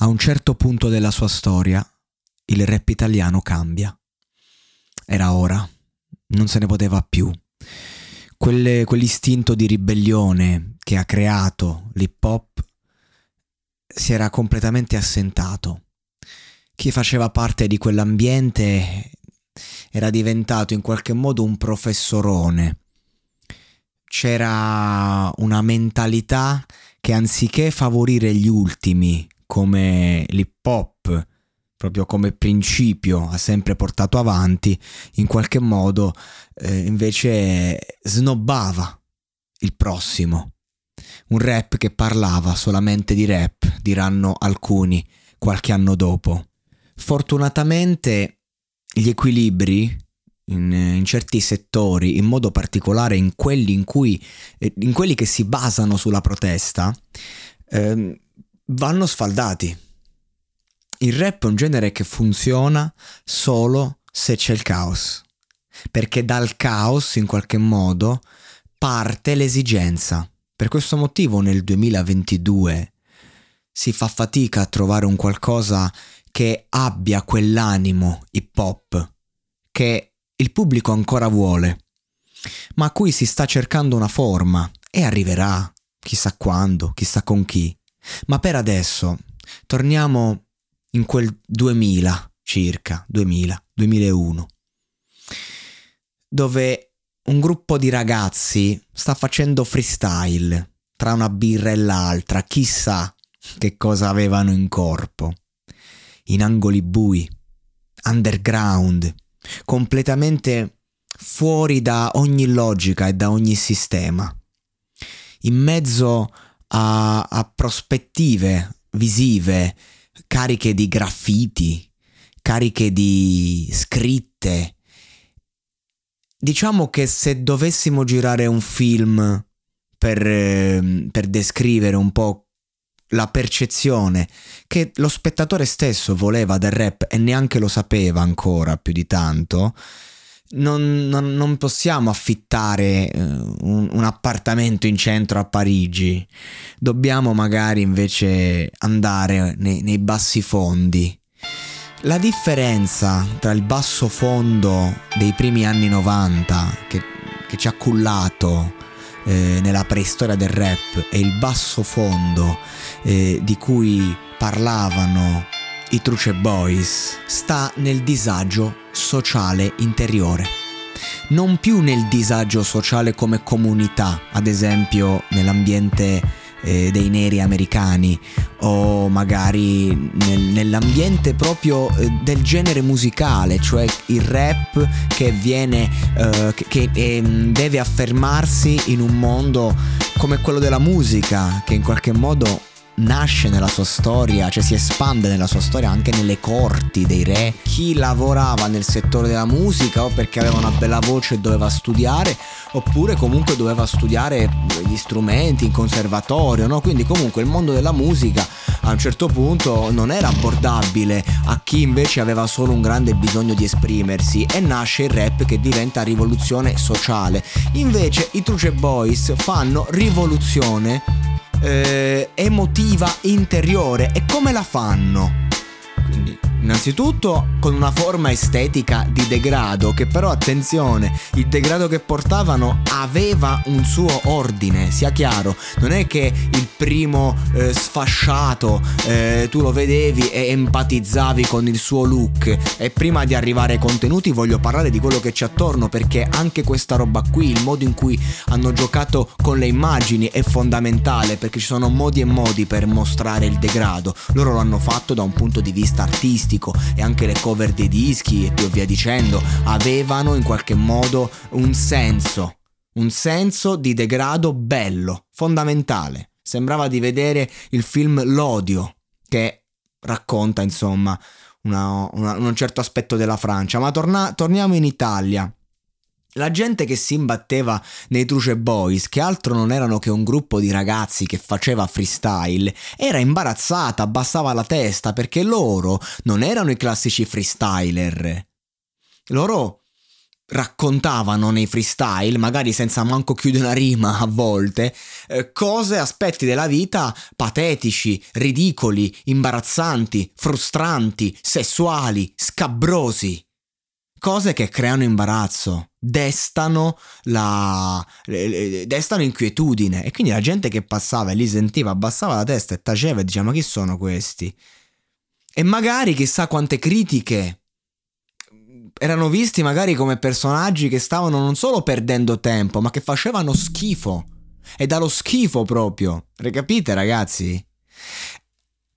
A un certo punto della sua storia, il rap italiano cambia. Era ora, non se ne poteva più. Quelle, quell'istinto di ribellione che ha creato l'hip hop si era completamente assentato. Chi faceva parte di quell'ambiente era diventato in qualche modo un professorone. C'era una mentalità che anziché favorire gli ultimi come l'hip hop, proprio come principio, ha sempre portato avanti, in qualche modo eh, invece snobbava il prossimo. Un rap che parlava solamente di rap, diranno alcuni qualche anno dopo. Fortunatamente gli equilibri in, in, certi settori, in modo particolare in quelli, in cui, eh, in quelli che si basano sulla protesta, eh, vanno sfaldati. Il rap è un genere che funziona solo se c'è il caos, perché dal caos in qualche modo parte l'esigenza. Per questo motivo nel 2022 si fa fatica a trovare un qualcosa che abbia quell'animo hip hop che il pubblico ancora vuole, ma a cui si sta cercando una forma e arriverà, chissà quando, chissà con chi. Ma per adesso torniamo in quel 2000 circa, 2000, 2001, dove un gruppo di ragazzi sta facendo freestyle tra una birra e l'altra, chissà che cosa avevano in corpo. In angoli bui, underground, completamente fuori da ogni logica e da ogni sistema. In mezzo a, a prospettive visive cariche di graffiti, cariche di scritte. Diciamo che se dovessimo girare un film per, ehm, per descrivere un po' la percezione che lo spettatore stesso voleva del rap e neanche lo sapeva ancora più di tanto, non, non, non possiamo affittare uh, un, un, appartamento in centro a Parigi, dobbiamo magari invece andare nei, nei bassi fondi. La differenza tra il basso fondo dei primi anni 90 che, che ci ha cullato eh, nella preistoria del rap e il basso fondo eh, di cui parlavano i Truce Boys sta nel disagio sociale interiore. Non più nel disagio sociale come comunità, ad esempio nell'ambiente eh, dei neri americani o magari nel, nell'ambiente proprio eh, del genere musicale, cioè il rap che viene, eh, che, che ehm, deve affermarsi in un mondo come quello della musica, che in qualche modo nasce nella sua storia, cioè si espande nella sua storia anche nelle corti dei re. Chi lavorava nel settore della musica o perché aveva una bella voce e doveva studiare, oppure comunque doveva studiare gli strumenti in conservatorio, no? Quindi comunque il mondo della musica a un certo punto non era abbordabile a chi invece aveva solo un grande bisogno di esprimersi e nasce il rap che diventa rivoluzione sociale. Invece i Truce Boys fanno rivoluzione eh, emotiva interiore. E come la fanno? Quindi Innanzitutto con una forma estetica di degrado che però attenzione, il degrado che portavano aveva un suo ordine, sia chiaro, non è che il primo eh, sfasciato eh, tu lo vedevi e empatizzavi con il suo look. E prima di arrivare ai contenuti voglio parlare di quello che c'è attorno perché anche questa roba qui, il modo in cui hanno giocato con le immagini è fondamentale perché ci sono modi e modi per mostrare il degrado, loro lo hanno fatto da un punto di vista artistico artistico e anche le cover dei dischi e più via dicendo avevano in qualche modo un senso, un senso di degrado bello, fondamentale. Sembrava di vedere il film L'odio, che racconta insomma una, una, un certo aspetto della Francia. Ma torna, torniamo in Italia. La gente che si imbatteva nei Truce Boys, che altro non erano che un gruppo di ragazzi che faceva freestyle, era imbarazzata, abbassava la testa perché loro non erano i classici freestyler. Loro raccontavano nei freestyle, magari senza manco chiudere una rima a volte, eh, cose, aspetti della vita patetici, ridicoli, imbarazzanti, frustranti, sessuali, scabrosi cose che creano imbarazzo, destano, la, destano inquietudine e quindi la gente che passava e li sentiva abbassava la testa e taceva e diceva ma chi sono questi? E magari chissà quante critiche erano visti magari come personaggi che stavano non solo perdendo tempo ma che facevano schifo e dallo schifo proprio, capite ragazzi?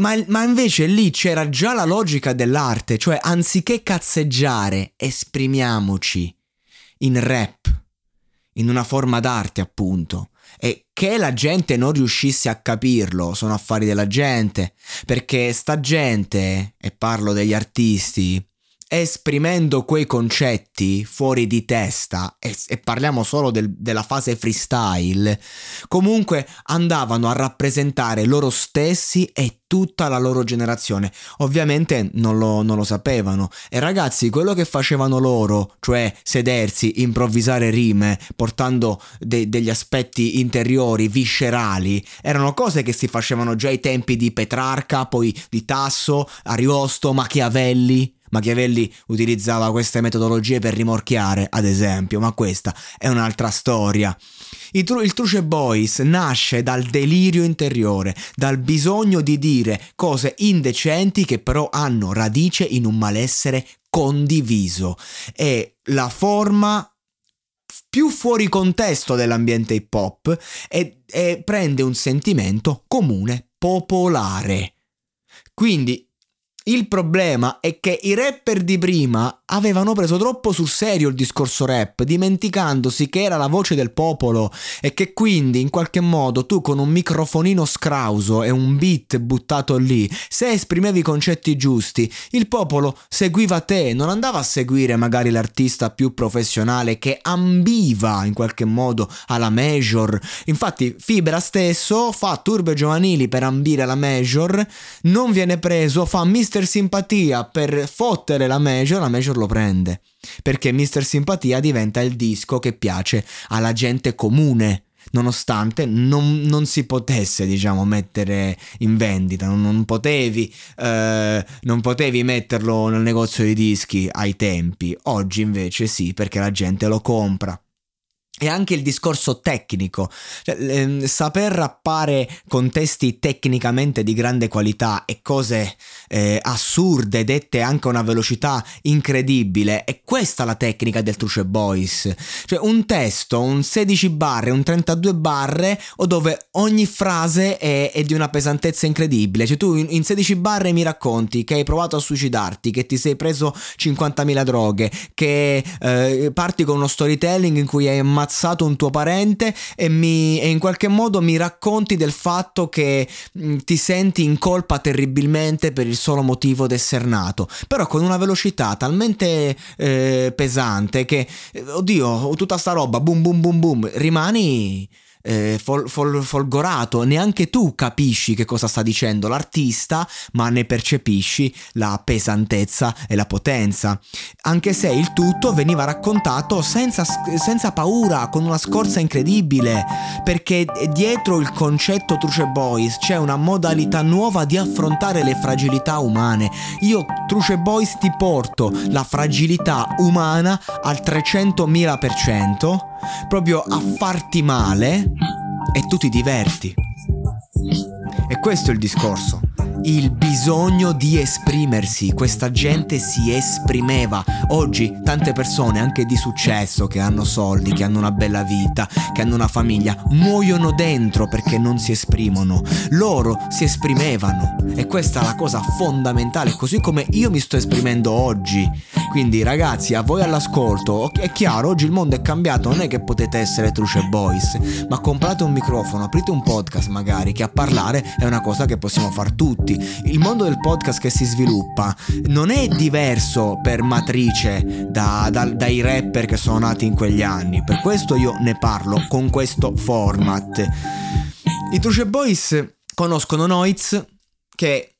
Ma, ma, invece lì c'era già la logica dell'arte, cioè anziché cazzeggiare, esprimiamoci in rap, in una forma d'arte appunto. E che la gente non riuscisse a capirlo sono affari della gente, perché sta gente, e parlo degli artisti, esprimendo quei concetti fuori di testa, e, e parliamo solo del, della fase freestyle, comunque andavano a rappresentare loro stessi e tutta la loro generazione. Ovviamente non lo, non lo sapevano. E ragazzi, quello che facevano loro, cioè sedersi, improvvisare rime, portando de- degli aspetti interiori, viscerali, erano cose che si facevano già ai tempi di Petrarca, poi di Tasso, Ariosto, Machiavelli. Machiavelli utilizzava queste metodologie per rimorchiare, ad esempio, ma questa è un'altra storia. Il, tru- il Truce Boys nasce dal delirio interiore, dal bisogno di dire cose indecenti che però hanno radice in un malessere condiviso. E la forma più fuori contesto dell'ambiente hip hop e, e prende un sentimento comune popolare. Quindi il problema è che i rapper di prima avevano preso troppo sul serio il discorso rap, dimenticandosi che era la voce del popolo e che quindi in qualche modo tu con un microfonino scrauso e un beat buttato lì, se esprimevi i concetti giusti, il popolo seguiva te, non andava a seguire magari l'artista più professionale che ambiva in qualche modo alla major. Infatti Fibra stesso fa turbe giovanili per ambire alla major, non viene preso, fa Mr. Mister Simpatia per fottere la Major, la Major lo prende. Perché Mister Simpatia diventa il disco che piace alla gente comune nonostante non, non, si potesse diciamo mettere in vendita non, non, potevi, eh, non potevi metterlo nel negozio di dischi ai tempi oggi invece sì perché la gente lo compra e anche il discorso tecnico, cioè, ehm, saper rappare con testi tecnicamente di grande qualità e cose eh, assurde dette anche a una velocità incredibile, è questa la tecnica del Truce Boys. Cioè un testo, un 16 barre, un 32 barre, o dove ogni frase è, è di una pesantezza incredibile. Cioè tu in, in 16 barre mi racconti che hai provato a suicidarti, che ti sei preso 50.000 droghe, che eh, parti con uno storytelling in cui hai ammazzato ammazzato un tuo parente e, mi, e in qualche modo mi racconti del fatto che mh, mm, ti senti in colpa terribilmente per il solo motivo di essere nato, però con una velocità talmente eh, pesante che, oddio, tutta sta roba, boom boom boom boom, rimani eh, fol, fol, folgorato, neanche tu capisci che cosa sta dicendo l'artista, ma ne percepisci la pesantezza e la potenza, anche se il tutto veniva raccontato senza, senza paura, con una scorza incredibile, perché dietro il concetto Truce Boys c'è una modalità nuova di affrontare le fragilità umane. Io Truce Boys ti porto la fragilità umana al 300.000%, proprio a farti male e tu ti diverti. E questo è il discorso il bisogno di esprimersi. Questa gente si esprimeva. Oggi tante persone, anche di successo, che hanno soldi, che hanno una bella vita, che hanno una famiglia, muoiono dentro perché non si esprimono. Loro si esprimevano. E questa è la cosa fondamentale, così come io mi sto esprimendo oggi. Quindi ragazzi, a voi all'ascolto, è chiaro, oggi il mondo è cambiato, non è che potete essere Truce Boys, ma comprate un microfono, aprite un podcast magari, che a parlare è una cosa che possiamo fare tutti. Il mondo del podcast che si sviluppa non è diverso per matrice da, da, dai rapper che sono nati in quegli anni. Per questo io ne parlo con questo format. I Truce Boys conoscono Noiz che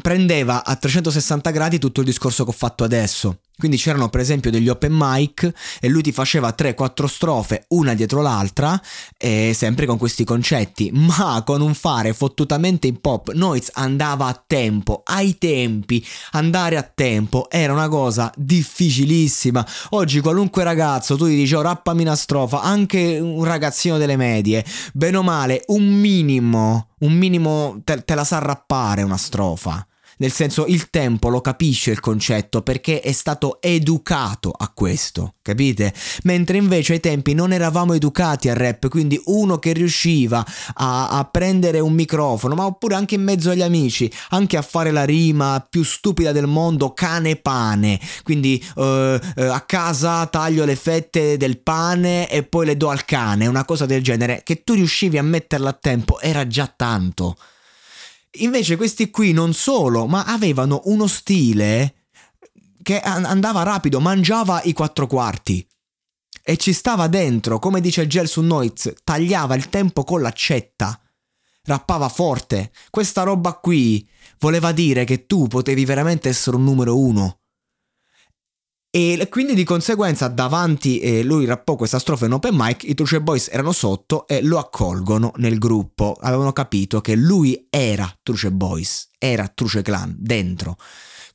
prendeva a 360 gradi tutto il discorso che ho fatto adesso. Quindi c'erano per esempio degli open mic e lui ti faceva 3-4 strofe una dietro l'altra, sempre con questi concetti, ma con un fare fottutamente in pop. Noiz andava a tempo, ai tempi, andare a tempo era una cosa difficilissima. Oggi qualunque ragazzo tu gli dici oh rappami una strofa, anche un ragazzino delle medie, bene o male, un minimo, un minimo te, te la sa rappare una strofa nel senso il tempo lo capisce il concetto perché è stato educato a questo, capite? Mentre invece ai tempi non eravamo educati al rap, quindi uno che riusciva a, a prendere un microfono, ma oppure anche in mezzo agli amici, anche a fare la rima più stupida del mondo, cane pane, quindi uh, uh, a casa taglio le fette del pane e poi le do al cane, una cosa del genere, che tu riuscivi a metterla a tempo era già tanto. Invece questi qui non solo, ma avevano uno stile che andava rapido, mangiava i quattro quarti. E ci stava dentro, come dice Gelson Noiz, tagliava il tempo con l'accetta. Rappava forte. Questa roba qui voleva dire che tu potevi veramente essere un numero uno. E quindi di conseguenza davanti eh, lui rappò questa strofa in open mic, i Truce Boys erano sotto e lo accolgono nel gruppo, avevano capito che lui era Truce Boys, era Truce Clan dentro.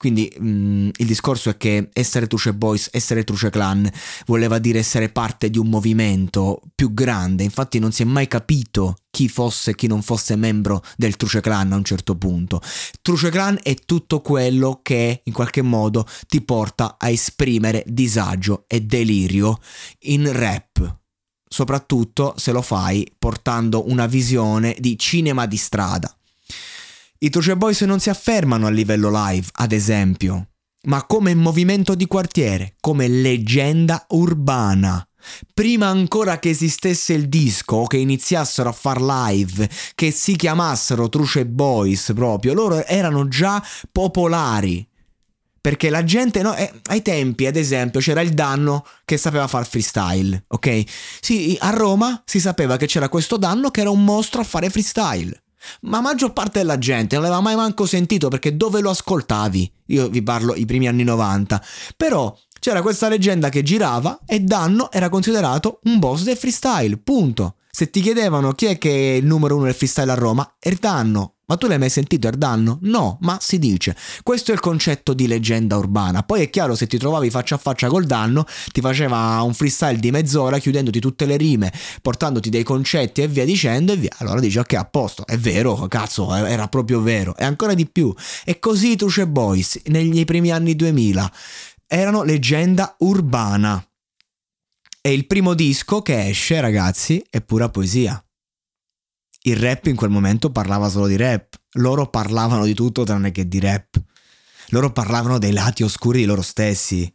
Quindi mh, mm, il discorso è che essere Truce Boys, essere Truce Clan voleva dire essere parte di un movimento più grande, infatti non si è mai capito chi fosse e chi non fosse membro del Truce Clan a un certo punto. Truce Clan è tutto quello che in qualche modo ti porta a esprimere disagio e delirio in rap soprattutto se lo fai portando una visione di cinema di strada. I Truce Boys non si affermano a livello live, ad esempio, ma come movimento di quartiere, come leggenda urbana. Prima ancora che esistesse il disco o che iniziassero a far live, che si chiamassero Truce Boys proprio, loro erano già popolari. Perché la gente, no, eh, ai tempi, ad esempio, c'era il danno che sapeva far freestyle, ok? Sì, a Roma si sapeva che c'era questo danno che era un mostro a fare freestyle. Ma maggior parte della gente non l'aveva mai manco sentito perché dove lo ascoltavi? Io vi parlo i primi anni 90. Però c'era questa leggenda che girava e Danno era considerato un boss del freestyle, punto. Se ti chiedevano chi è che è il numero uno del freestyle a Roma, è Danno. Ma tu l'hai mai sentito Erdanno? No, ma si dice. Questo è il concetto di leggenda urbana. Poi è chiaro, se ti trovavi faccia a faccia col danno, ti faceva un freestyle di mezz'ora chiudendoti tutte le rime, portandoti dei concetti e via dicendo e via. Allora dici ok, a posto, è vero, cazzo, era proprio vero. E ancora di più. E così Truce Boys, negli primi anni 2000, erano leggenda urbana. E il primo disco che esce, ragazzi, è pura poesia il rap in quel momento parlava solo di rap. Loro parlavano di tutto tranne che di rap. Loro parlavano dei lati oscuri di loro stessi.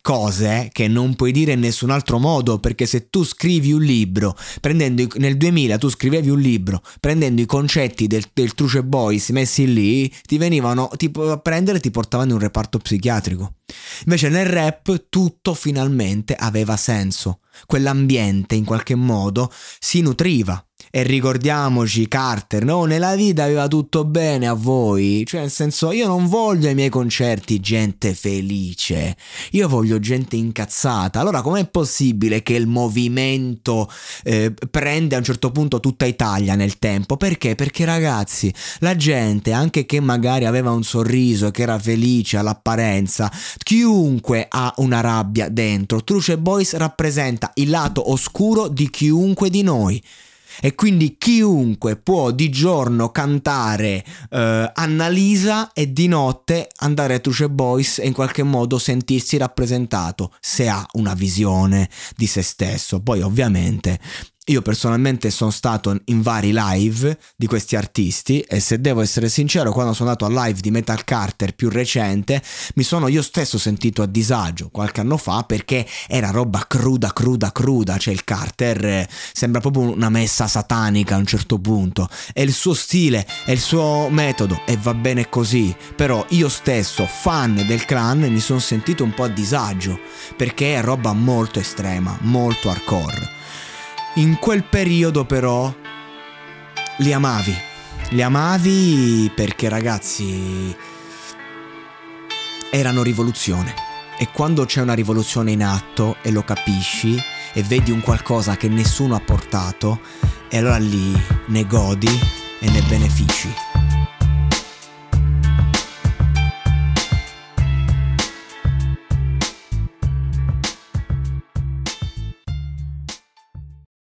cose che non puoi dire in nessun altro modo perché se tu scrivi un libro prendendo nel 2000 tu scrivevi un libro prendendo i concetti del, del Truce Boys messi lì ti venivano tipo a prendere e ti portavano in un reparto psichiatrico invece nel rap tutto finalmente aveva senso quell'ambiente in qualche modo si nutriva e ricordiamoci Carter, no, nella vita aveva tutto bene a voi, cioè nel senso io non voglio ai miei concerti gente felice, io voglio gente incazzata. Allora com'è possibile che il movimento eh, prende a un certo punto tutta Italia nel tempo? Perché? Perché ragazzi, la gente, anche che magari aveva un sorriso, che era felice all'apparenza, chiunque ha una rabbia dentro, Truce Boys rappresenta il lato oscuro di chiunque di noi e quindi chiunque può di giorno cantare eh, Annalisa e di notte andare a Truce Boys e in qualche modo sentirsi rappresentato se ha una visione di se stesso. Poi ovviamente io personalmente sono stato in vari live di questi artisti e se devo essere sincero, quando sono andato al live di Metal Carter più recente, mi sono io stesso sentito a disagio qualche anno fa perché era roba cruda, cruda, cruda, cioè il Carter eh, sembra proprio una messa satanica a un certo punto. È il suo stile, è il suo metodo e va bene così, però io stesso, fan del clan, mi sono sentito un po' a disagio perché è roba molto estrema, molto hardcore. In quel periodo però li amavi. Li amavi perché ragazzi erano rivoluzione. E quando c'è una rivoluzione in atto e lo capisci e vedi un qualcosa che nessuno ha portato, e allora lì ne godi e ne benefici.